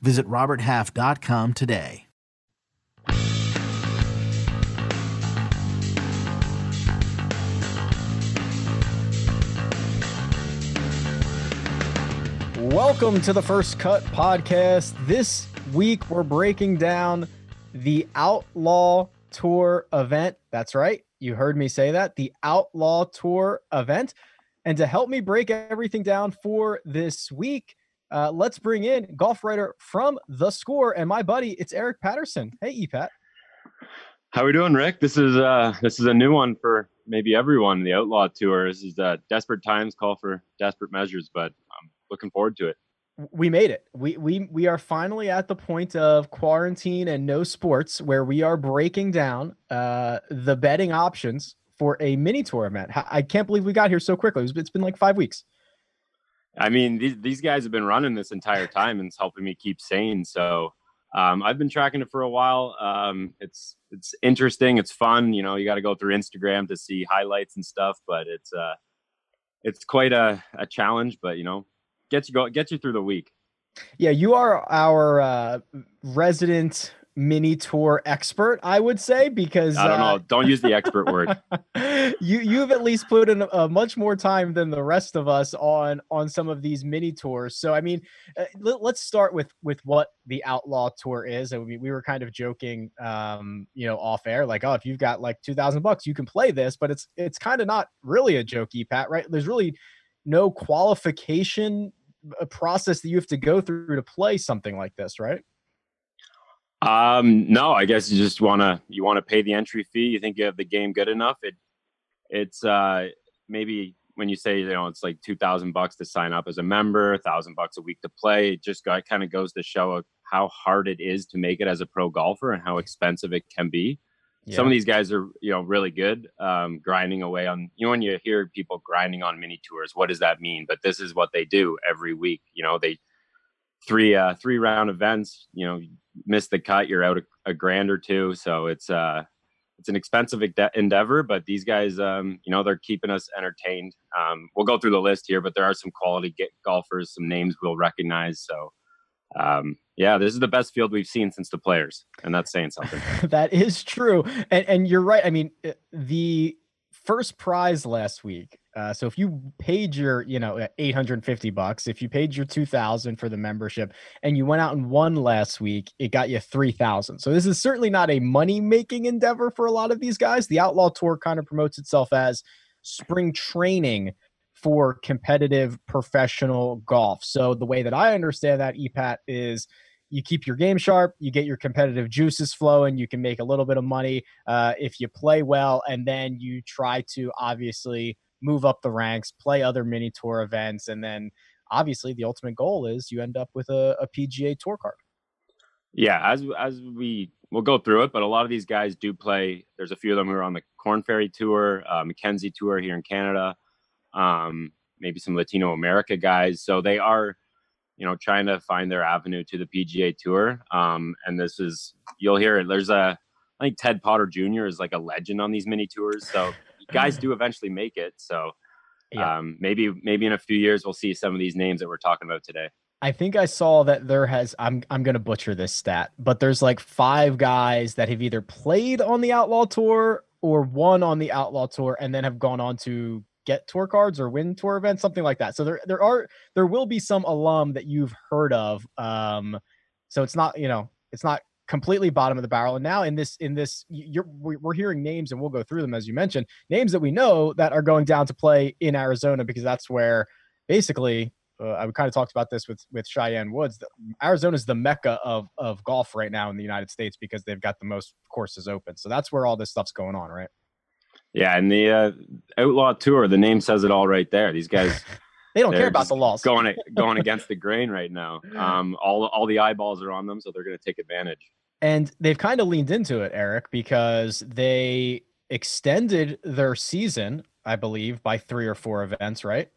Visit RobertHalf.com today. Welcome to the First Cut podcast. This week we're breaking down the Outlaw Tour event. That's right. You heard me say that. The Outlaw Tour event. And to help me break everything down for this week, uh, let's bring in golf writer from The Score and my buddy, it's Eric Patterson. Hey, EPAT. How are we doing, Rick? This is uh this is a new one for maybe everyone. The Outlaw Tour. This is uh, desperate times call for desperate measures, but I'm looking forward to it. We made it. We we we are finally at the point of quarantine and no sports, where we are breaking down uh, the betting options for a mini tour event. I can't believe we got here so quickly. It's been like five weeks. I mean, these these guys have been running this entire time, and it's helping me keep sane. So um, I've been tracking it for a while. Um, it's it's interesting. It's fun. You know, you got to go through Instagram to see highlights and stuff, but it's uh, it's quite a, a challenge. But you know, gets you go gets you through the week. Yeah, you are our uh, resident mini tour expert, I would say, because I don't uh, know. Don't use the expert word. you you've at least put in a, much more time than the rest of us on on some of these mini tours. So I mean, uh, let, us start with with what the Outlaw Tour is. I mean, we were kind of joking, um, you know, off air, like, oh, if you've got like two thousand bucks, you can play this. But it's it's kind of not really a jokey, Pat. Right? There's really no qualification uh, process that you have to go through to play something like this, right? Um, no, I guess you just wanna you wanna pay the entry fee. You think you have the game good enough. It it's uh maybe when you say you know it's like two thousand bucks to sign up as a member, a thousand bucks a week to play. It just got, kind of goes to show how hard it is to make it as a pro golfer and how expensive it can be. Yeah. Some of these guys are you know really good, um, grinding away on. You know when you hear people grinding on mini tours, what does that mean? But this is what they do every week. You know they three uh three round events. You know miss the cut, you're out a, a grand or two. So it's uh it's an expensive endeavor, but these guys, um, you know, they're keeping us entertained. Um, we'll go through the list here, but there are some quality golfers, some names we'll recognize. So, um, yeah, this is the best field we've seen since the players, and that's saying something. that is true, and and you're right. I mean, uh, the first prize last week uh, so if you paid your, you know, 850 bucks, if you paid your 2000 for the membership and you went out and won last week, it got you 3000. So this is certainly not a money making endeavor for a lot of these guys. The Outlaw Tour kind of promotes itself as spring training for competitive professional golf. So the way that I understand that EPAT is you keep your game sharp, you get your competitive juices flowing, you can make a little bit of money uh, if you play well, and then you try to obviously move up the ranks, play other mini tour events, and then obviously the ultimate goal is you end up with a, a PGA Tour card. Yeah, as as we we'll go through it, but a lot of these guys do play. There's a few of them who are on the Corn Ferry Tour, uh, Mackenzie Tour here in Canada, um, maybe some Latino America guys. So they are, you know, trying to find their avenue to the PGA Tour. Um, and this is you'll hear it. There's a I think Ted Potter Jr. is like a legend on these mini tours. So guys do eventually make it. So yeah. um, maybe maybe in a few years we'll see some of these names that we're talking about today. I think I saw that there has I'm I'm gonna butcher this stat, but there's like five guys that have either played on the Outlaw Tour or won on the Outlaw Tour and then have gone on to get tour cards or win tour events, something like that. So there there are there will be some alum that you've heard of. Um, so it's not you know it's not completely bottom of the barrel. And now in this, in this, you're, we're hearing names, and we'll go through them as you mentioned, names that we know that are going down to play in Arizona because that's where basically. Uh, I kind of talked about this with with Cheyenne Woods. Arizona is the mecca of of golf right now in the United States because they've got the most courses open. So that's where all this stuff's going on, right? Yeah, and the uh, Outlaw Tour, the name says it all right there. These guys they don't care about the laws. going going against the grain right now. Um, all all the eyeballs are on them, so they're going to take advantage. And they've kind of leaned into it, Eric, because they extended their season, I believe, by three or four events, right?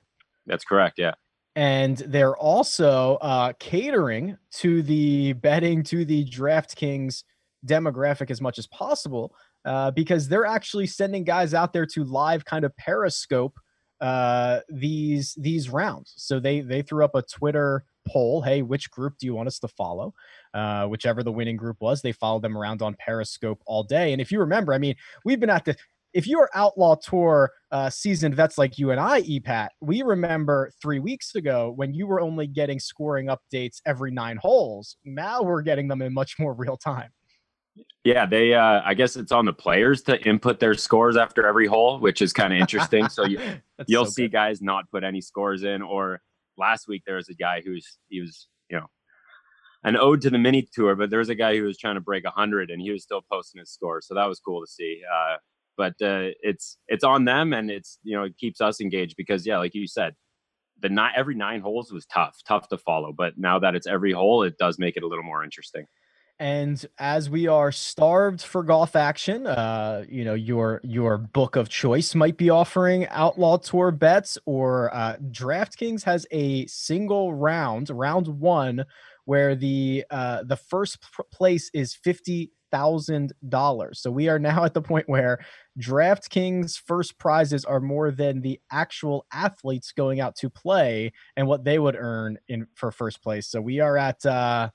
That's correct. Yeah. And they're also uh, catering to the betting to the DraftKings demographic as much as possible uh, because they're actually sending guys out there to live kind of periscope uh, these these rounds. So they they threw up a Twitter poll. Hey, which group do you want us to follow? Uh, whichever the winning group was, they followed them around on Periscope all day. And if you remember, I mean, we've been at the if you're outlaw tour uh, seasoned vets like you and I, EPAT, we remember three weeks ago when you were only getting scoring updates every nine holes. Now we're getting them in much more real time. Yeah, they. Uh, I guess it's on the players to input their scores after every hole, which is kind of interesting. so you, you'll so see good. guys not put any scores in. Or last week there was a guy who's he was you know an ode to the mini tour, but there was a guy who was trying to break hundred and he was still posting his score. So that was cool to see. Uh, but uh, it's it's on them and it's you know it keeps us engaged because yeah, like you said, the nine every nine holes was tough, tough to follow. But now that it's every hole, it does make it a little more interesting. And as we are starved for golf action, uh, you know, your your book of choice might be offering Outlaw Tour bets, or uh, DraftKings has a single round, round one, where the uh, the first place is fifty thousand dollars. So we are now at the point where DraftKings first prizes are more than the actual athletes going out to play and what they would earn in for first place. So we are at. Uh,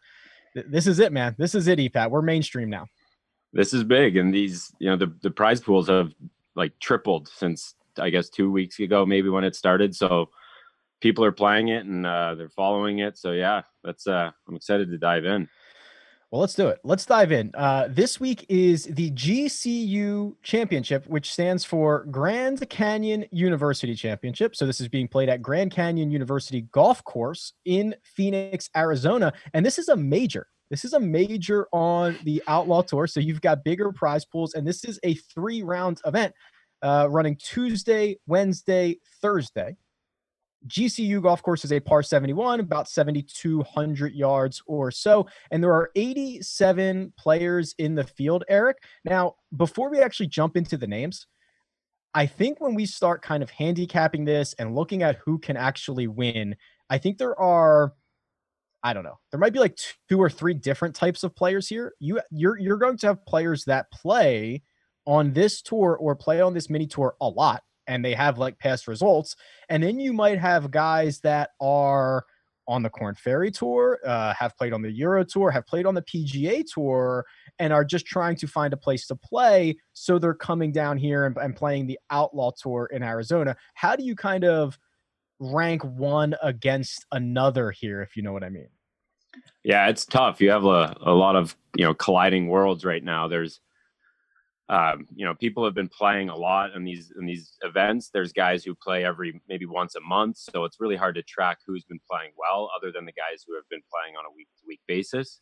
this is it, man. This is it, EPAT. We're mainstream now. This is big, and these, you know, the the prize pools have like tripled since I guess two weeks ago, maybe when it started. So people are playing it and uh, they're following it. So yeah, that's uh, I'm excited to dive in. Well, let's do it. Let's dive in. Uh, this week is the GCU Championship, which stands for Grand Canyon University Championship. So, this is being played at Grand Canyon University Golf Course in Phoenix, Arizona. And this is a major. This is a major on the Outlaw Tour. So, you've got bigger prize pools, and this is a three round event uh, running Tuesday, Wednesday, Thursday. GCU golf course is a par 71, about 7,200 yards or so. And there are 87 players in the field, Eric. Now, before we actually jump into the names, I think when we start kind of handicapping this and looking at who can actually win, I think there are. I don't know. There might be like two or three different types of players here. You you're you're going to have players that play on this tour or play on this mini tour a lot and they have like past results. And then you might have guys that are on the Corn Ferry Tour, uh, have played on the Euro Tour, have played on the PGA Tour, and are just trying to find a place to play. So they're coming down here and, and playing the Outlaw Tour in Arizona. How do you kind of rank one against another here, if you know what I mean? Yeah, it's tough. You have a, a lot of you know colliding worlds right now. There's um, you know, people have been playing a lot in these in these events. There's guys who play every maybe once a month, so it's really hard to track who's been playing well, other than the guys who have been playing on a week to week basis.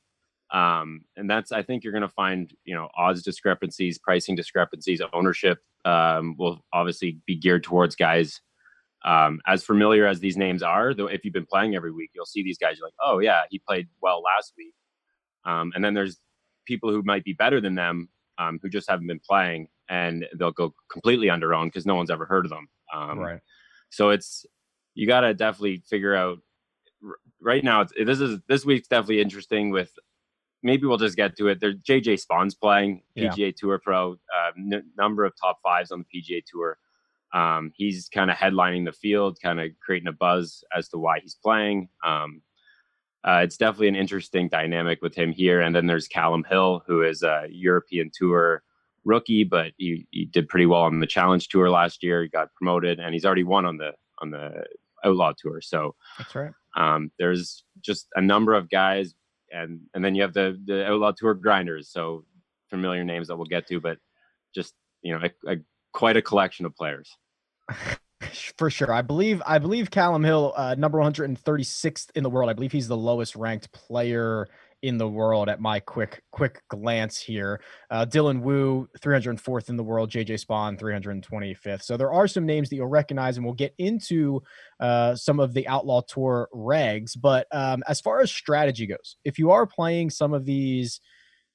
Um, and that's I think you're going to find you know odds discrepancies, pricing discrepancies, ownership um, will obviously be geared towards guys um, as familiar as these names are. Though if you've been playing every week, you'll see these guys. You're like, oh yeah, he played well last week. Um, and then there's people who might be better than them um, who just haven't been playing, and they'll go completely under owned because no one's ever heard of them. Um, right. So it's you got to definitely figure out. Right now, it's, this is this week's definitely interesting. With maybe we'll just get to it. There, JJ Spaun's playing PGA yeah. Tour Pro, uh, n- number of top fives on the PGA Tour. Um, he's kind of headlining the field, kind of creating a buzz as to why he's playing. Um, uh, it's definitely an interesting dynamic with him here. And then there's Callum Hill, who is a European Tour rookie, but he, he did pretty well on the Challenge Tour last year. He got promoted, and he's already won on the on the Outlaw Tour. So that's right. Um, there's just a number of guys, and and then you have the the Outlaw Tour grinders. So familiar names that we'll get to, but just you know, a, a, quite a collection of players. for sure. I believe I believe Callum Hill, uh, number 136th in the world. I believe he's the lowest ranked player in the world at my quick quick glance here. Uh, Dylan Wu, 304th in the world. JJ Spaun, 325th. So there are some names that you'll recognize, and we'll get into uh, some of the Outlaw Tour regs. But um, as far as strategy goes, if you are playing some of these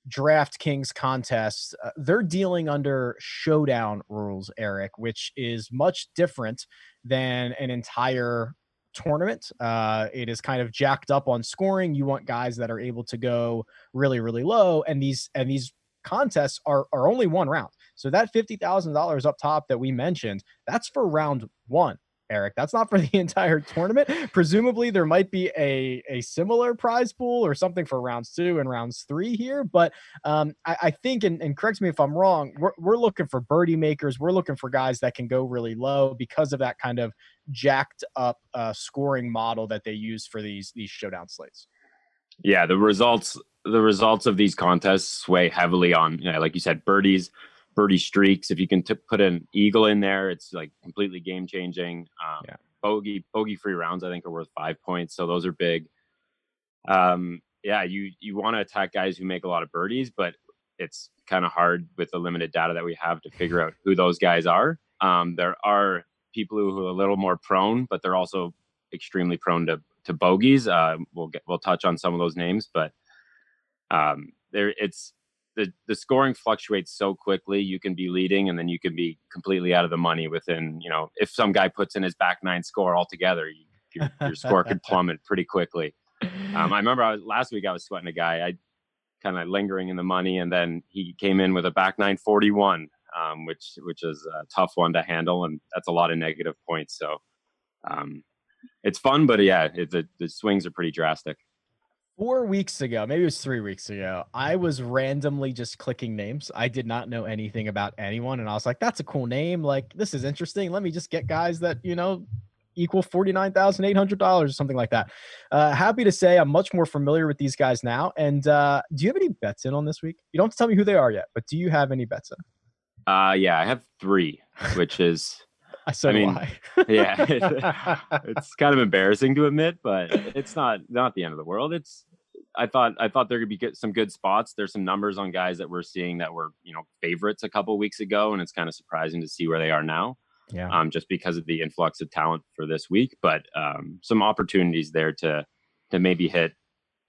DraftKings contests, uh, they're dealing under showdown rules, Eric, which is much different than an entire tournament. Uh, it is kind of jacked up on scoring. You want guys that are able to go really, really low, and these and these contests are are only one round. So that fifty thousand dollars up top that we mentioned, that's for round one. Eric. That's not for the entire tournament. Presumably, there might be a, a similar prize pool or something for rounds two and rounds three here. But um, I, I, think, and, and, correct me if I'm wrong, we're, we're looking for birdie makers. We're looking for guys that can go really low because of that kind of jacked up uh, scoring model that they use for these these showdown slates. Yeah, the results the results of these contests sway heavily on, you know, like you said, birdies birdie streaks. If you can t- put an eagle in there, it's like completely game changing. Um, yeah. Bogey bogey free rounds, I think, are worth five points, so those are big. Um, yeah, you you want to attack guys who make a lot of birdies, but it's kind of hard with the limited data that we have to figure out who those guys are. Um, there are people who are a little more prone, but they're also extremely prone to to bogeys. Uh, we'll get we'll touch on some of those names, but um, there it's the the scoring fluctuates so quickly. You can be leading, and then you can be completely out of the money within. You know, if some guy puts in his back nine score altogether, you, your, your score could plummet pretty quickly. Um, I remember I was, last week I was sweating a guy. I kind of lingering in the money, and then he came in with a back nine forty one, um, which which is a tough one to handle, and that's a lot of negative points. So um, it's fun, but yeah, it, the the swings are pretty drastic four weeks ago, maybe it was three weeks ago, I was randomly just clicking names. I did not know anything about anyone. And I was like, that's a cool name. Like, this is interesting. Let me just get guys that, you know, equal $49,800 or something like that. Uh, happy to say I'm much more familiar with these guys now. And uh, do you have any bets in on this week? You don't have to tell me who they are yet, but do you have any bets in? Uh, yeah, I have three, which is. So I mean, yeah, it's kind of embarrassing to admit, but it's not not the end of the world. It's I thought I thought there could be some good spots. There's some numbers on guys that we're seeing that were you know favorites a couple weeks ago, and it's kind of surprising to see where they are now. Yeah. Um, just because of the influx of talent for this week, but um, some opportunities there to to maybe hit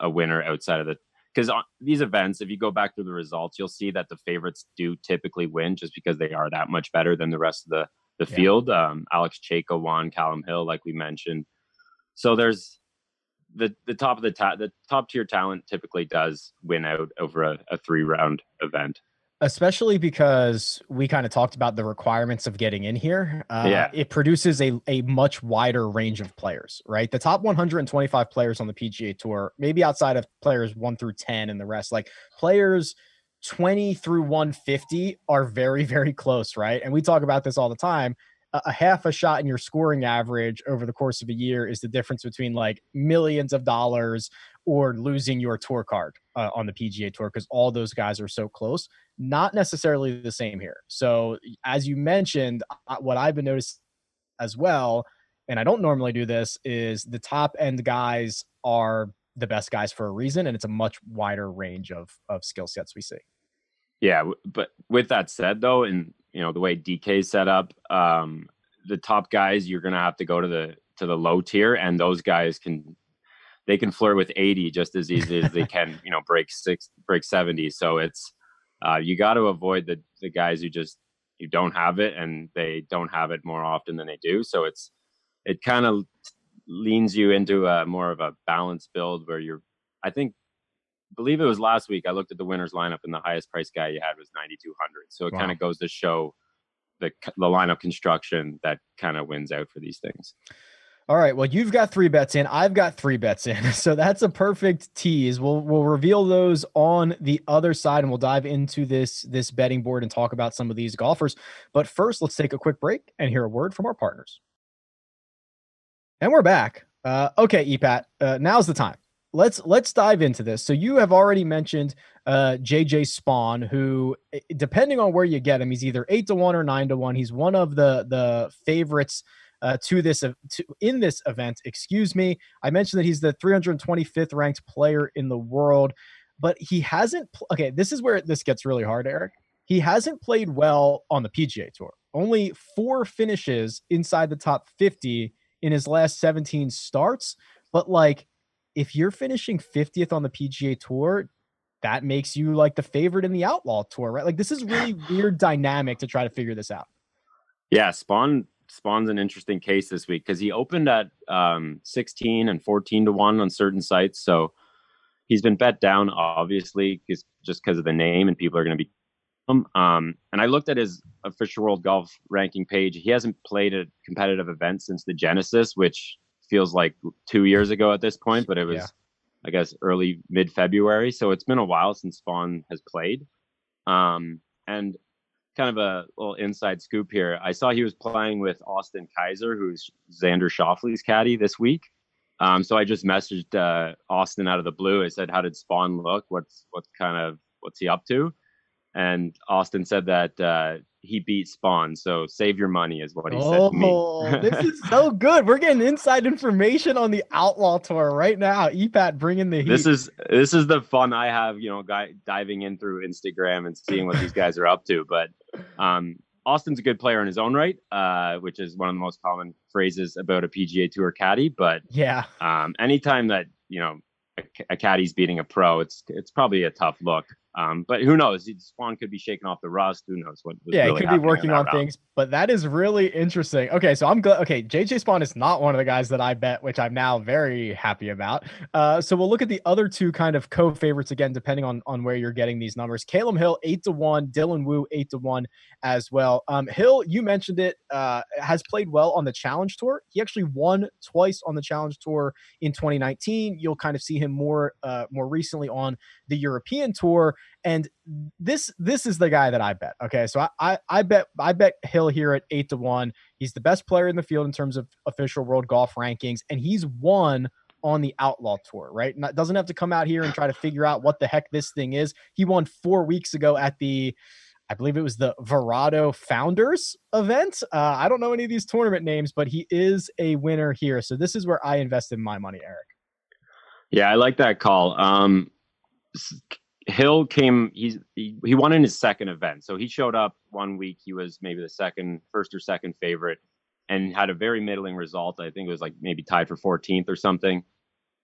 a winner outside of the because these events, if you go back to the results, you'll see that the favorites do typically win just because they are that much better than the rest of the the yeah. field. Um, Alex Cejka won, Callum Hill, like we mentioned. So there's the the top of the ta- the top tier talent typically does win out over a, a three round event especially because we kind of talked about the requirements of getting in here. Uh, yeah. It produces a, a much wider range of players, right? The top 125 players on the PGA Tour, maybe outside of players one through 10 and the rest, like players 20 through 150 are very, very close, right? And we talk about this all the time a half a shot in your scoring average over the course of a year is the difference between like millions of dollars or losing your tour card uh, on the PGA Tour because all those guys are so close. Not necessarily the same here. So, as you mentioned, what I've been noticing as well, and I don't normally do this, is the top end guys are the best guys for a reason, and it's a much wider range of of skill sets we see. Yeah, but with that said, though, and you know the way DK set up, um, the top guys you're gonna have to go to the to the low tier, and those guys can they can flirt with 80 just as easy as they can, you know, break six, break 70. So it's uh, you got to avoid the the guys who just you don't have it, and they don't have it more often than they do. So it's it kind of leans you into a more of a balanced build where you're. I think believe it was last week. I looked at the winners lineup, and the highest price guy you had was ninety two hundred. So it wow. kind of goes to show the the lineup construction that kind of wins out for these things. All right. Well, you've got three bets in. I've got three bets in. So that's a perfect tease. We'll we'll reveal those on the other side, and we'll dive into this this betting board and talk about some of these golfers. But first, let's take a quick break and hear a word from our partners. And we're back. Uh, okay, EPAT. Uh, now's the time let's let's dive into this. So you have already mentioned uh, JJ Spaun, who, eh, depending on where you get him, he's either eight to one or nine to one. He's one of the the favorites uh, to this to, in this event. Excuse me. I mentioned that he's the 325th ranked player in the world, but he hasn't. Pl- okay, this is where this gets really hard, Eric. He hasn't played well on the PGA Tour. Only four finishes inside the top 50 in his last 17 starts, but like if you're finishing 50th on the PGA Tour, that makes you like the favorite in the outlaw tour, right? Like this is really weird dynamic to try to figure this out. Yeah, Spaun Spaun's an interesting case this week because he opened at um, 16 and 14 to 1 on certain sites. So he's been bet down, obviously, just because of the name and people are going to be. Um, and I looked at his official world golf ranking page. He hasn't played a competitive event since the Genesis, which feels like two years ago at this point, but it was, yeah. I guess, early mid February. So it's been a while since Spaun has played. Um, and kind of a little inside scoop here. I saw he was playing with Austin Kaiser, who's Xander Schauffele's caddy this week. Um, so I just messaged uh, Austin out of the blue. I said, "How did Spaun look? What's what's kind of what's he up to?" And Austin said that uh, he beat Spaun, So save your money is what he oh, said to me. Oh, this is so good. We're getting inside information on the Outlaw Tour right now. EPAT bringing the heat. This is this is the fun I have, you know, guy diving in through Instagram and seeing what these guys are up to. But um, Austin's a good player in his own right, uh, which is one of the most common phrases about a PGA Tour caddy. But yeah, um, anytime that you know a, a caddy's beating a pro, it's it's probably a tough look. Um, but who knows? Spaun could be shaking off the rust. Who knows what? yeah, really he could be working on round. things. But that is really interesting. Okay, so I'm glad. Okay, JJ Spaun is not one of the guys that I bet, which I'm now very happy about. Uh, so we'll look at the other two kind of co-favorites again, depending on on where you're getting these numbers. Callum Hill eight to one, Dylan Wu eight to one as well. Um, Hill, you mentioned it, uh, has played well on the Challenge Tour. He actually won twice on the Challenge Tour in 2019. You'll kind of see him more uh, more recently on the European Tour. And this this is the guy that I bet. Okay, so I, I I, bet I bet Hill here at eight to one. He's the best player in the field in terms of official world golf rankings, and he's won on the Outlaw Tour. Right, Not, doesn't have to come out here and try to figure out what the heck this thing is. He won four weeks ago at the. I believe it was the Verrado Founders event. Uh, I don't know any of these tournament names, but he is a winner here. So this is where I invested my money, Eric. Yeah, I like that call. Um, Hill came. He's he, he won in his second event, so he showed up one week. He was maybe the second, first or second favorite, and had a very middling result. I think it was like maybe tied for 14th or something.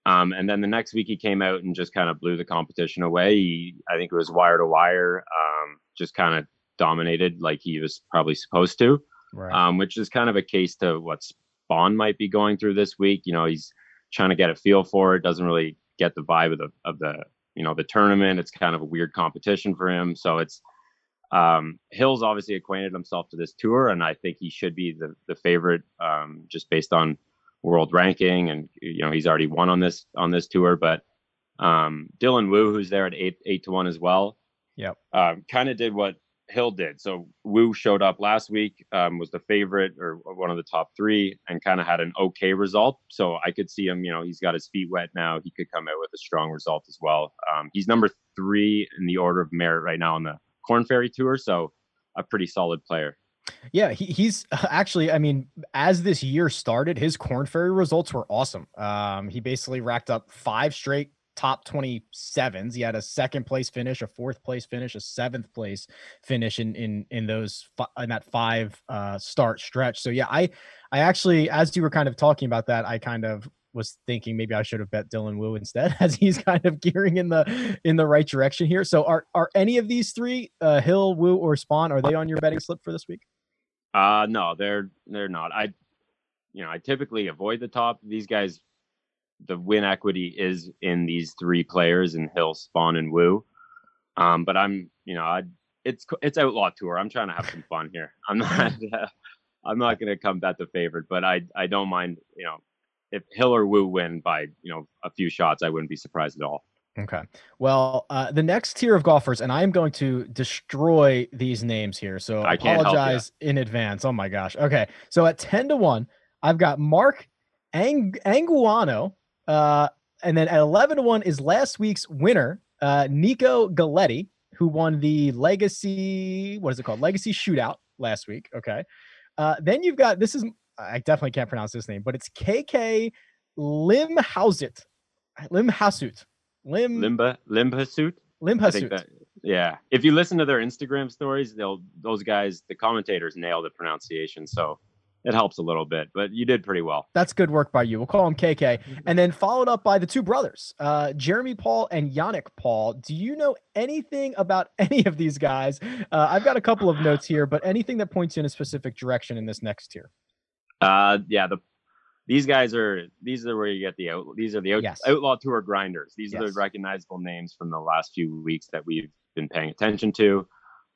Um, and then the next week he came out and just kind of blew the competition away. He, I think it was wire to wire, um, just kind of dominated like he was probably supposed to, right. um, which is kind of a case to what Spaun might be going through this week. You know, he's trying to get a feel for it. Doesn't really get the vibe of the of the you know the tournament. It's kind of a weird competition for him. So it's um, Hill's obviously acquainted himself to this tour, and I think he should be the the favorite um, just based on world ranking, and you know he's already won on this on this tour. But um, Dylan Wu, who's there at eight eight to one as well, yep, um, kind of did what Hill did. So Wu showed up last week, um, was the favorite or one of the top three, and kind of had an okay result. So I could see him. You know, he's got his feet wet now. He could come out with a strong result as well. Um, he's number three in the order of merit right now on the Corn Ferry Tour, so a pretty solid player. Yeah, he, he's actually, I mean, as this year started, his Corn Ferry results were awesome. Um, he basically racked up five straight top 27s. He had a second place finish, a fourth place finish, a seventh place finish in in in those in that five uh start stretch. So yeah, I I actually as you were kind of talking about that, I kind of was thinking maybe I should have bet Dylan Wu instead as he's kind of gearing in the in the right direction here. So are are any of these three uh Hill, Wu or Spaun are they on your betting slip for this week? Uh no, they're they're not. I you know, I typically avoid the top. These guys the win equity is in these three players in Hill, Spaun, and Wu. Um, but I'm, you know, I, it's it's outlaw tour. I'm trying to have some fun here. I'm not, uh, I'm not going to come bet the favorite, but I I don't mind. You know, if Hill or Wu win by you know a few shots, I wouldn't be surprised at all. Okay. Well, uh, the next tier of golfers, and I am going to destroy these names here. So I apologize in advance. Oh my gosh. Okay. So at 10 to 1, I've got Mark Ang- Anguano uh, and then at 11 to 1 is last week's winner, uh, Nico Galetti, who won the Legacy, what is it called? Legacy Shootout last week. Okay. Uh, then you've got, this is, I definitely can't pronounce this name, but it's KK Limhausit. Limhasut. Lim Limba Limhasut. Limhasut. yeah. If you listen to their Instagram stories, they'll those guys, the commentators nail the pronunciation. So it helps a little bit, but you did pretty well. That's good work by you. We'll call him KK. And then followed up by the two brothers, uh, Jeremy Paul and Yannick Paul. Do you know anything about any of these guys? Uh, I've got a couple of notes here, but anything that points you in a specific direction in this next tier? Uh, yeah, the these guys are these are where you get the out these are the out, Yes. outlaw tour grinders. These are the recognizable names from the last few weeks that we've been paying attention to.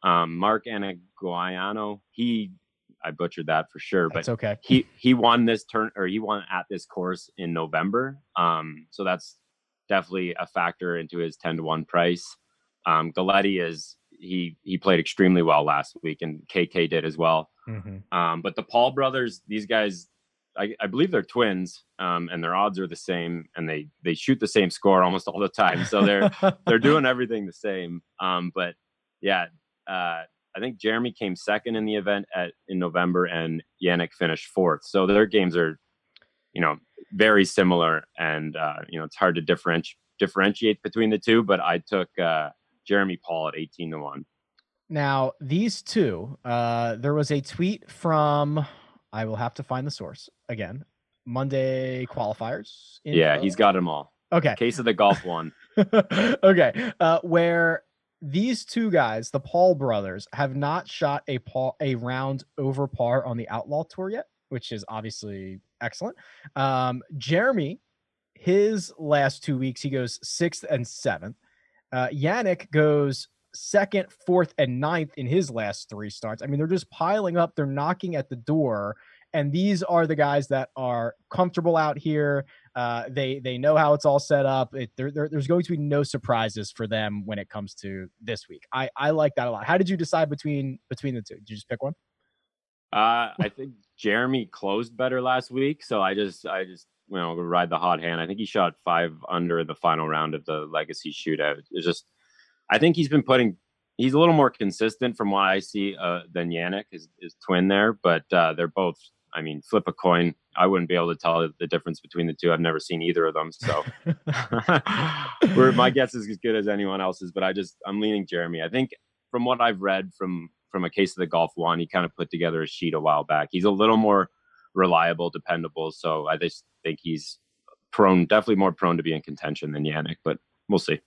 Um, Mark Anaguayano, he I butchered that for sure, but okay. he he won this turn or he won at this course in November. Um, so that's definitely a factor into his ten to one price. Um, Galletti is he he played extremely well last week, and KK did as well. Mhm. Um, but the Paul brothers, these guys, I, I believe they're twins, um, and their odds are the same, and they they shoot the same score almost all the time. So they're they're doing everything the same. Um, but yeah, uh, I think Jeremy came second in the event at in November, and Yannick finished fourth. So their games are, you know, very similar, and uh, you know it's hard to differentiate differentiate between the two. But I took uh, Jeremy Paul at eighteen to one. Now, these two, uh, there was a tweet from, I will have to find the source again, Monday qualifiers. Yeah, he's got them all. Okay. Case of the golf one. okay. Uh, where these two guys, the Paul brothers, have not shot a Paul a round over par on the Outlaw Tour yet, which is obviously excellent. Um, Jeremy, his last two weeks, he goes sixth and seventh. Uh, Yannick goes second, fourth, and ninth in his last three starts. I mean, they're just piling up. They're knocking at the door. And these are the guys that are comfortable out here. Uh, they they know how it's all set up. It, there, there- there's going to be no surprises for them when it comes to this week. I, I like that a lot. How did you decide between between the two? Did you just pick one? Uh, I think Jeremy closed better last week, so I just I just you know ride the hot hand. I think he shot five under the final round of the Legacy Shootout. It's just I think he's been putting he's a little more consistent from what I see uh, than Yannick, his, his twin there, but uh, they're both. I mean, flip a coin. I wouldn't be able to tell the difference between the two. I've never seen either of them, so We're, my guess is as good as anyone else's. But I just I'm leaning Jeremy. I think from what I've read from from a case of the golf one, he kind of put together a sheet a while back. He's a little more reliable, dependable. So I just think he's prone, definitely more prone to be in contention than Yannick. But we'll see.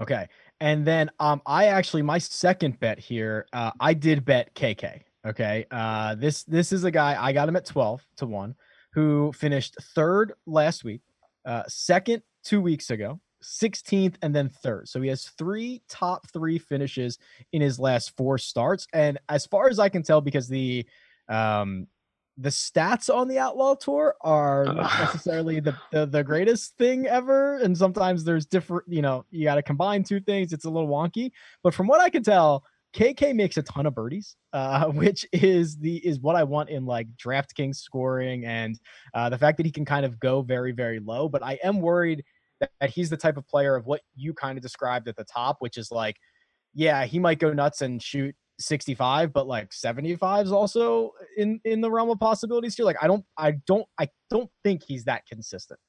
Okay. And then um I actually my second bet here, uh I did bet KK. Okay. Uh this this is a guy I got him at 12 to 1 who finished third last week, uh second 2 weeks ago, 16th and then third. So he has three top 3 finishes in his last 4 starts and as far as I can tell because the um the stats on the outlaw tour are not necessarily the, the the greatest thing ever and sometimes there's different you know you got to combine two things it's a little wonky but from what i can tell kk makes a ton of birdies uh which is the is what i want in like draftkings scoring and uh the fact that he can kind of go very very low but i am worried that, he's the type of player of what you kind of described at the top which is like yeah he might go nuts and shoot 65 but like 75 is also in in the realm of possibilities here like i don't i don't i don't think he's that consistent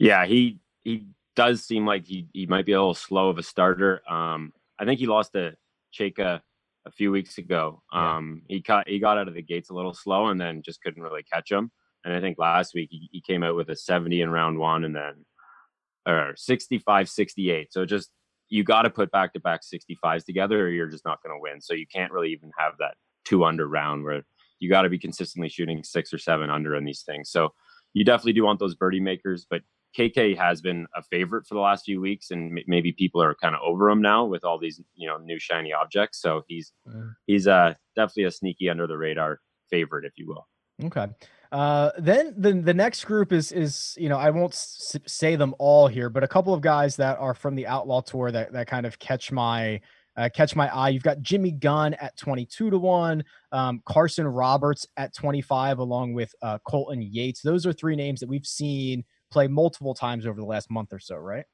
Yeah, he he does seem like he he might be a little slow of a starter. Um, I think he lost to Cejka a few weeks ago. Yeah. Um, he got he got out of the gates a little slow and then just couldn't really catch him. And I think last week he, he came out with a 70 in round one and then or 65 68. So just you got to put back to back 65s together or you're just not going to win. So you can't really even have that two under round where you got to be consistently shooting six or seven under in these things. So you definitely do want those birdie makers, but KK has been a favorite for the last few weeks, and m- maybe people are kind of over him now with all these you know new shiny objects. So he's Mm. he's uh, definitely a sneaky under the radar favorite, if you will. Okay. Uh, then the the next group is is you know I won't s- say them all here, but a couple of guys that are from the Outlaw Tour that that kind of catch my uh, catch my eye. You've got Jimmy Gunn at twenty two to one, um, Carson Roberts at twenty five, along with uh, Colton Yates. Those are three names that we've seen play multiple times over the last month or so, right?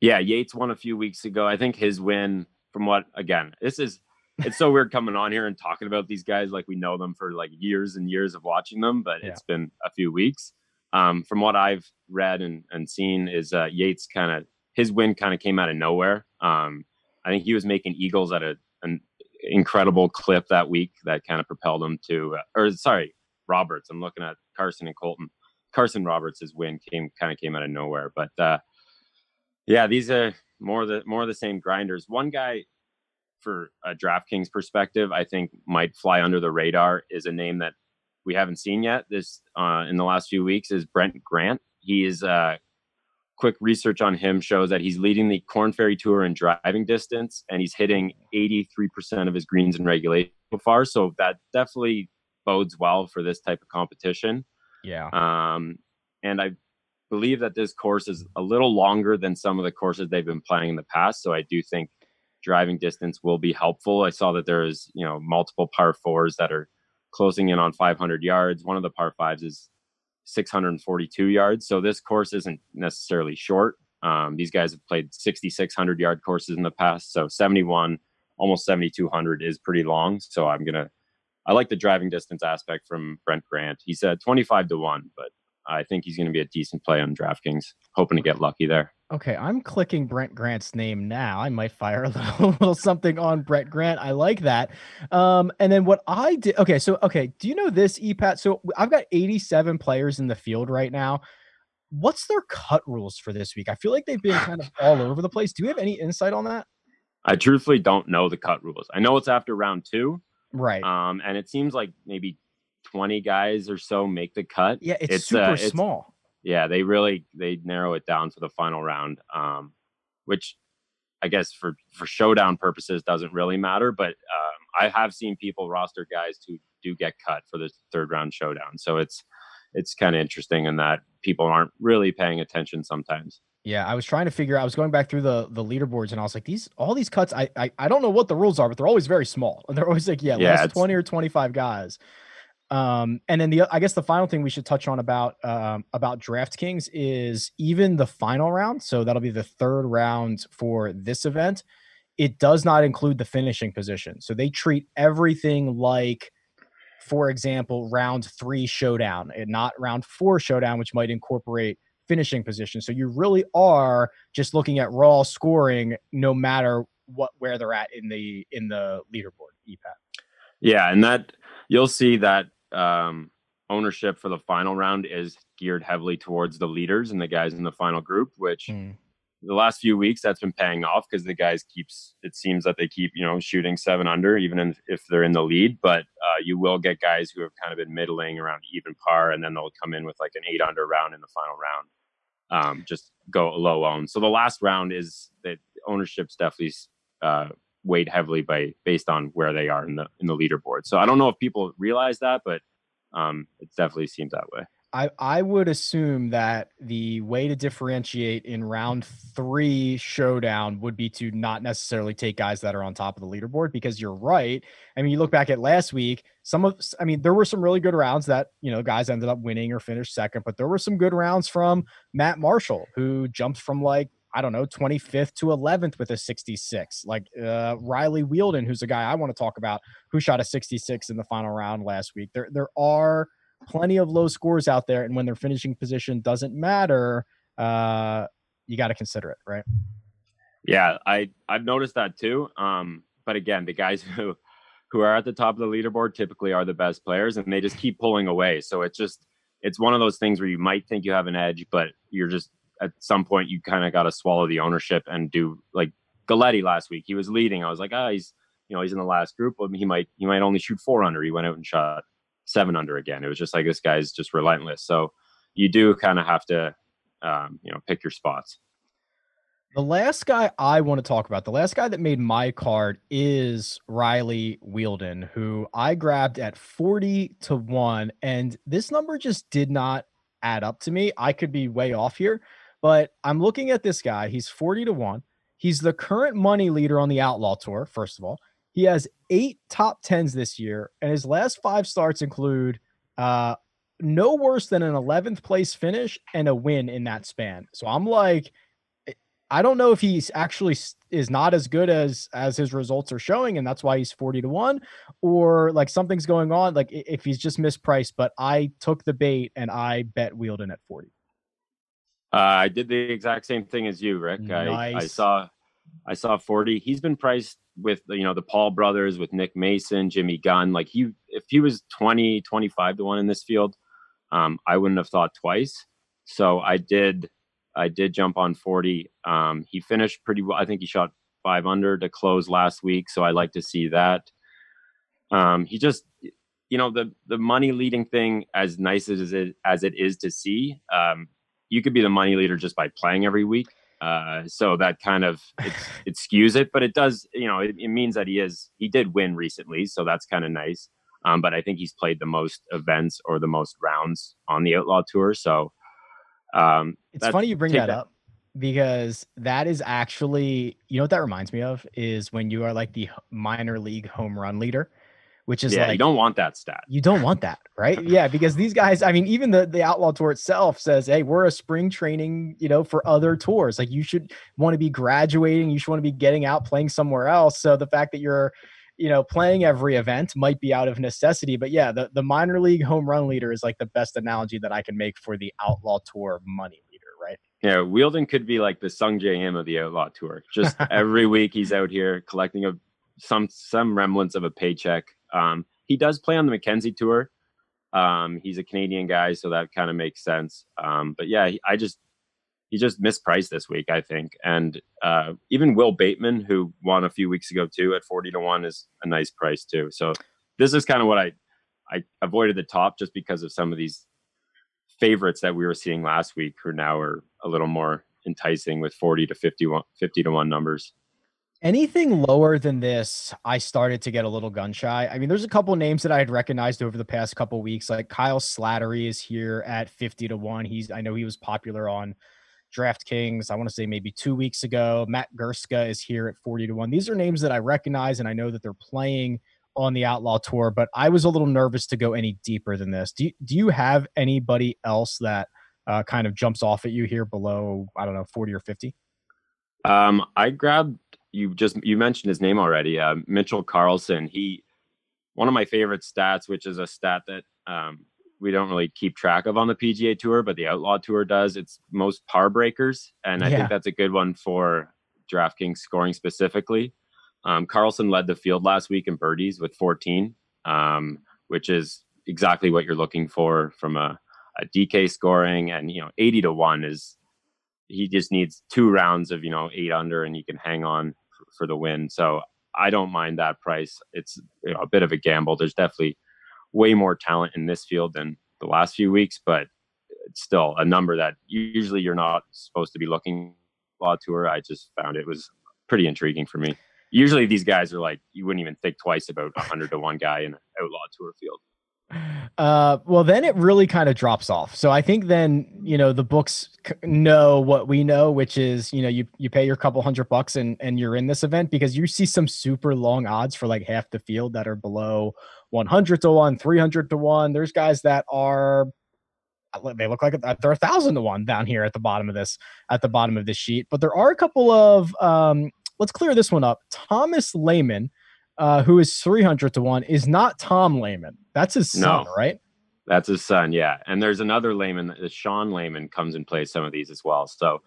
Yeah, Yates won a few weeks ago. I think his win, from what again, this is it's so weird coming on here and talking about these guys like we know them for like years and years of watching them, but Yeah. it's been a few weeks. Um, from what I've read and, and seen, is uh, Yates kind of his win kind of came out of nowhere. Um, I think he was making eagles at a an incredible clip that week that kind of propelled him to, uh, or sorry, Roberts. I'm looking at Carson and Colton. Carson Roberts' win came kind of came out of nowhere, but uh, yeah, these are more the more the same grinders. One guy for a DraftKings perspective, I think might fly under the radar is a name that we haven't seen yet this uh, in the last few weeks is Brent Grant. He is uh, quick research on him shows that he's leading the Corn Ferry Tour in driving distance, and he's hitting 83% of his greens in regulation so far. So that definitely bodes well for this type of competition. Yeah. Um, and I believe that this course is a little longer than some of the courses they've been playing in the past. So I do think driving distance will be helpful. I saw that there is, you know, multiple par fours that are closing in on 500 yards. One of the par fives is 642 yards. So this course isn't necessarily short. Um, these guys have played 6,600 yard courses in the past. So 71, almost 7,200 is pretty long. So I'm going to, I like the driving distance aspect from Brent Grant. He said 25 to 1, but I think he's going to be a decent play on DraftKings. Hoping to get lucky there. Okay, I'm clicking Brent Grant's name now. I might fire a little, little something on Brent Grant. I like that. Um, and then what I did. Okay, so okay, do you know this EPAT? So I've got 87 players in the field right now. What's their cut rules for this week? I feel like they've been kind of all over the place. Do you have any insight on that? I truthfully don't know the cut rules. I know it's after round two, right? Um, and it seems like maybe 20 guys or so make the cut. Yeah, it's, it's super uh, it's, small. Yeah, they really they narrow it down for the final round, um, which I guess for for showdown purposes doesn't really matter. But um, I have seen people roster guys who do get cut for the third round showdown. So it's it's kind of interesting in that people aren't really paying attention sometimes. Yeah, I was trying to figure. I was going back through the the leaderboards, and I was like, these all these cuts. I I, I don't know what the rules are, but they're always very small. And they're always like, yeah, yeah last twenty or twenty five guys. Um, and then the I guess the final thing we should touch on about um, about DraftKings is even the final round. So that'll be the third round for this event. It does not include the finishing position. So they treat everything like, for example, round three showdown and not round four showdown, which might incorporate finishing position. So you really are just looking at raw scoring, no matter what where they're at in the in the leaderboard. EPAT. Yeah, and that you'll see that um, ownership for the final round is geared heavily towards the leaders and the guys in the final group, which mm. The last few weeks that's been paying off because the guys keeps it seems that they keep you know shooting seven under even in, if they're in the lead. But uh, you will get guys who have kind of been middling around even par, and then they'll come in with like an eight under round in the final round. Um, just go low own. So the last round is that ownership's definitely uh, weighed heavily by based on where they are in the in the leaderboard. So I don't know if people realize that, but um, it definitely seems that way. I, I would assume that the way to differentiate in round three showdown would be to not necessarily take guys that are on top of the leaderboard because you're right. I mean, you look back at last week, some of, I mean, there were some really good rounds that, you know, guys ended up winning or finished second, but there were some good rounds from Matt Marshall, who jumped from like I don't know, 25th to 11th with a 66. Like uh, Riley Wheeldon, who's a guy I want to talk about, who shot a 66 in the final round last week. There, there are plenty of low scores out there, and when their finishing position doesn't matter, uh, you got to consider it, right? Yeah, I I've noticed that too. Um, but again, the guys who who are at the top of the leaderboard typically are the best players, and they just keep pulling away. So it's just it's one of those things where you might think you have an edge, but you're just at some point you kind of got to swallow the ownership and do like Galetti last week. He was leading. I was like, ah, oh, he's you know he's in the last group. But he might he might only shoot four under. He went out and shot seven under again. It was just like this guy's just relentless. So you do kind of have to um, you know pick your spots. The last guy I want to talk about, the last guy that made my card is Riley Wheeldon, who I grabbed at 40 to 1. And this number just did not add up to me. I could be way off here, but I'm looking at this guy. He's 40 to 1. He's the current money leader on the Outlaw Tour, first of all. He has eight top tens this year, and his last five starts include uh, no worse than an 11th place finish and a win in that span. So I'm like, I don't know if he's actually is not as good as as his results are showing, and that's why he's 40 to 1, or like something's going on, like if he's just mispriced. But I took the bait and I bet Wheeldon at 40. Uh, I did the exact same thing as you, Rick. Nice. I, I saw I saw 40. He's been priced with you know the Paul brothers, with Nick Mason, Jimmy Gunn. Like he, if he was 20, 25 to one in this field, um, I wouldn't have thought twice. So I did, I did jump on 40. Um, he finished pretty well. I think he shot five under to close last week. So I like to see that. Um, he just, you know, the the money leading thing, as nice as it as it is to see, um, you could be the money leader just by playing every week. Uh, so that kind of it skews it, but it does, you know, it, it, means that he is he did win recently, so that's kind of nice. Um, but I think he's played the most events or the most rounds on the Outlaw Tour. So um, it's funny you bring that, that up because that is actually you know what that reminds me of is when you are like the minor league home run leader which is yeah, like you don't want that stat. You don't want that, right? yeah, because these guys, I mean, even the the Outlaw Tour itself says, "Hey, we're a spring training, you know, for other tours. Like you should want to be graduating, you should want to be getting out playing somewhere else." So the fact that you're you know, playing every event might be out of necessity, but yeah, the, the minor league home run leader is like the best analogy that I can make for the outlaw tour money leader, right? Yeah, Wheeldon could be like the Sungjae Im of the outlaw tour. Just every week he's out here collecting a some some remnants of a paycheck. Um, he does play on the Mackenzie Tour. Um, he's a Canadian guy, so that kind of makes sense. Um, but yeah, he, I just he just mispriced this week, I think. And uh, even Wil Bateman, who won a few weeks ago too at forty to one, is a nice price too. So this is kind of what I I avoided the top just because of some of these favorites that we were seeing last week, who now are a little more enticing with forty to 50, 50 to one numbers. Anything lower than this, I started to get a little gun shy. I mean, there's a couple names that I had recognized over the past couple weeks, like Kyle Slattery is here at 50 to 1. He's I know he was popular on DraftKings, I want to say maybe two weeks ago. Matt Gerska is here at 40 to 1. These are names that I recognize and I know that they're playing on the Outlaw Tour, but I was a little nervous to go any deeper than this. Do you, do you have anybody else that uh, kind of jumps off at you here below, I don't know, 40 or 50? Um, I grabbed you just you mentioned his name already. Uh, Mitchell Carlson. He one of my favorite stats, which is a stat that um, we don't really keep track of on the PGA Tour, but the Outlaw Tour does. It's most par breakers, and I think that's a good one for DraftKings scoring specifically. Um, Carlson led the field last week in birdies with 14, um, which is exactly what you're looking for from a, a DK scoring, and you know 80 to one is he just needs two rounds of you know eight under, and you can hang on for the win. So I don't mind that price. It's you know, a bit of a gamble. There's definitely way more talent in this field than the last few weeks, but it's still a number that usually you're not supposed to be looking law tour. I just found it was pretty intriguing for me. Usually these guys are like you wouldn't even think twice about a hundred to one guy in an outlaw tour field. Uh, well, then it really kind of drops off. So I think then you know the books know what we know, which is you know you you pay your couple hundred bucks and and you're in this event because you see some super long odds for like half the field that are below 100 to one, 300 to one. There's guys that are they look like they're a thousand to one down here at the bottom of this at the bottom of this sheet. But there are a couple of um, let's clear this one up. Thomas Lehman uh, who is 300 to 1, is not Tom Lehman. That's his son, no, right? That's his son, yeah. And there's another Lehman, Sean Lehman comes and plays some of these as well. So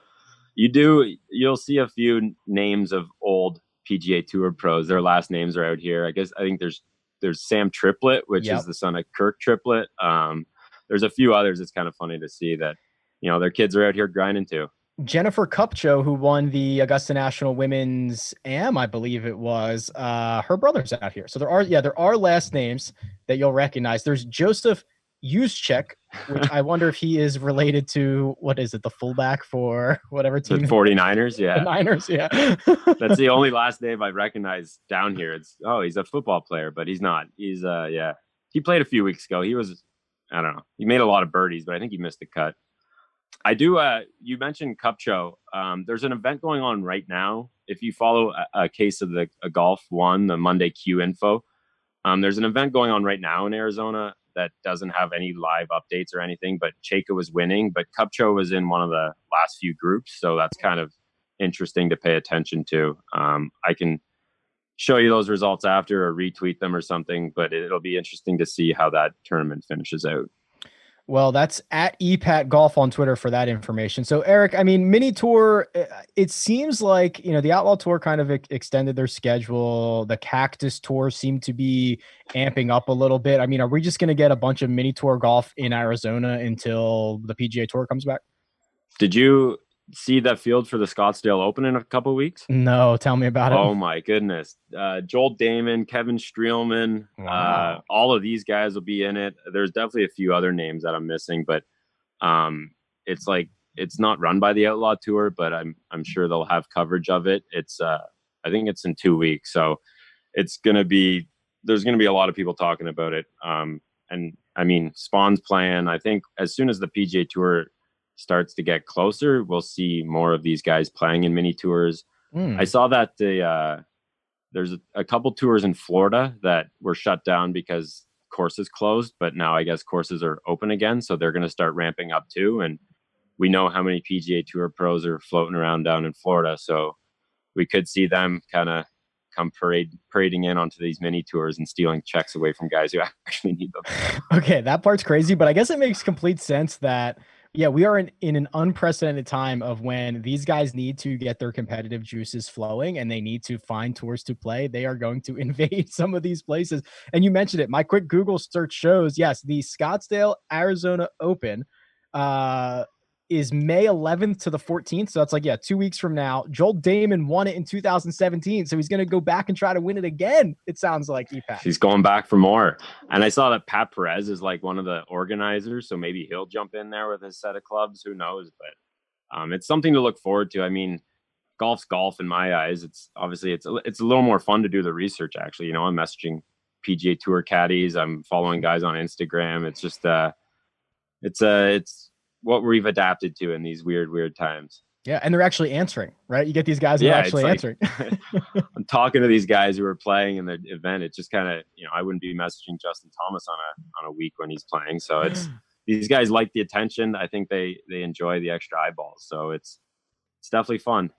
you do, you'll see a few names of old PGA Tour pros. Their last names are out here. I guess, I think there's, there's Sam Triplett, which yep. is the son of Kirk Triplett. Um, there's a few others. It's kind of funny to see that, you know, their kids are out here grinding too. Jennifer Kupcho, who won the Augusta National Women's Am, I believe it was, uh, her brother's out here. So there are, yeah, there are last names that you'll recognize. There's Joseph Juszczyk, which I wonder if he is related to what is it, the fullback for whatever team? The 49ers, yeah. The Niners, yeah. That's the only last name I recognize down here. It's oh, he's a football player, but he's not. He's uh yeah. He played a few weeks ago. He was I don't know. He made a lot of birdies, but I think he missed the cut. I do. Uh, you mentioned Kupcho. Um, there's an event going on right now. If you follow a, a case of the Golf One, the Monday Q info, um, there's an event going on right now in Arizona that doesn't have any live updates or anything. But Cejka was winning, but Kupcho was in one of the last few groups, so that's kind of interesting to pay attention to. Um, I can show you those results after or retweet them or something, but it'll be interesting to see how that tournament finishes out. Well, that's at epat golf on Twitter for that information. So, Eric, I mean, mini tour. Uh, it seems like you know the Outlaw Tour kind of extended their schedule. The Cactus Tour seemed to be amping up a little bit. I mean, are we just going to get a bunch of mini tour golf in Arizona until the PGA Tour comes back? Did you see that field for the Scottsdale Open in a couple weeks? No, tell me about it. Oh my goodness, uh, Joel Dahmen, Kevin Streelman, uh, wow. uh, all of these guys will be in it. There's definitely a few other names that I'm missing, but um, it's like it's not run by the Outlaw Tour, but I'm I'm sure they'll have coverage of it. It's uh, I think it's in two weeks, so it's gonna be there's gonna be a lot of people talking about it. Um, and I mean, Spaun's plan. I think as soon as the PGA Tour starts to get closer, we'll see more of these guys playing in mini tours. Mm. I saw that the uh, there's a, a, couple tours in Florida that were shut down because courses closed, but now I guess courses are open again, so they're going to start ramping up too. And we know how many PGA Tour pros are floating around down in Florida, so we could see them kind of come parade parading in onto these mini tours and stealing checks away from guys who actually need them. Okay, that part's crazy, but I guess it makes complete sense that yeah, we are in, in an unprecedented time of when these guys need to get their competitive juices flowing and they need to find tours to play. They are going to invade some of these places. And you mentioned it. My quick Google search shows yes, the Scottsdale, Arizona Open uh, is May 11th to the 14th. So that's like, yeah, two weeks from now. Joel Dahmen won it in 2017. So he's going to go back and try to win it again. It sounds like EPAT. He's going back for more. And I saw that Pat Perez is like one of the organizers. So maybe he'll jump in there with his set of clubs. Who knows? But um, it's something to look forward to. I mean, golf's golf in my eyes. It's obviously it's a, it's a little more fun to do the research. Actually, you know, I'm messaging PGA Tour caddies. I'm following guys on Instagram. It's just uh, it's uh, it's what we've adapted to in these weird, weird times. Yeah, and they're actually answering, right? You get these guys who yeah, are actually like, answering. I'm talking to these guys who are playing in the event. It just kind of, you know, I wouldn't be messaging Justin Thomas on a on a week when he's playing. So it's these guys like the attention. I think they they enjoy the extra eyeballs. So it's it's definitely fun.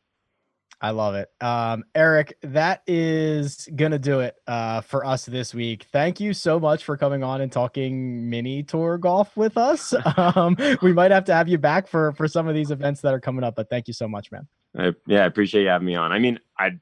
I love it. Um, Eric, that is going to do it uh, for us this week. Thank you so much for coming on and talking mini tour golf with us. Um, we might have to have you back for, for some of these events that are coming up, but thank you so much, man. I, yeah, I appreciate you having me on. I mean, I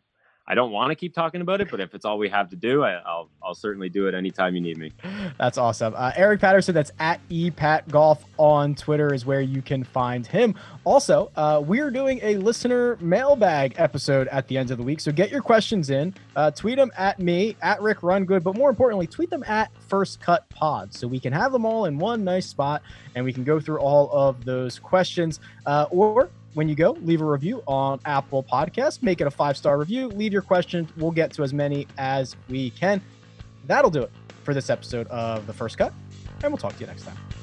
I don't want to keep talking about it, but if it's all we have to do, I, will I'll certainly do it anytime you need me. That's awesome. Uh, Eric Patterson, that's at epat golf on Twitter, is where you can find him. Also, uh, we're doing a listener mailbag episode at the end of the week, so get your questions in. Uh, tweet them at me at Rick Rungood, but more importantly, tweet them at First Cut Pod, so we can have them all in one nice spot and we can go through all of those questions. Uh, or when you go, leave a review on Apple Podcasts. Make it a five star review. Leave your questions. We'll get to as many as we can. That'll do it for this episode of The First Cut, and we'll talk to you next time.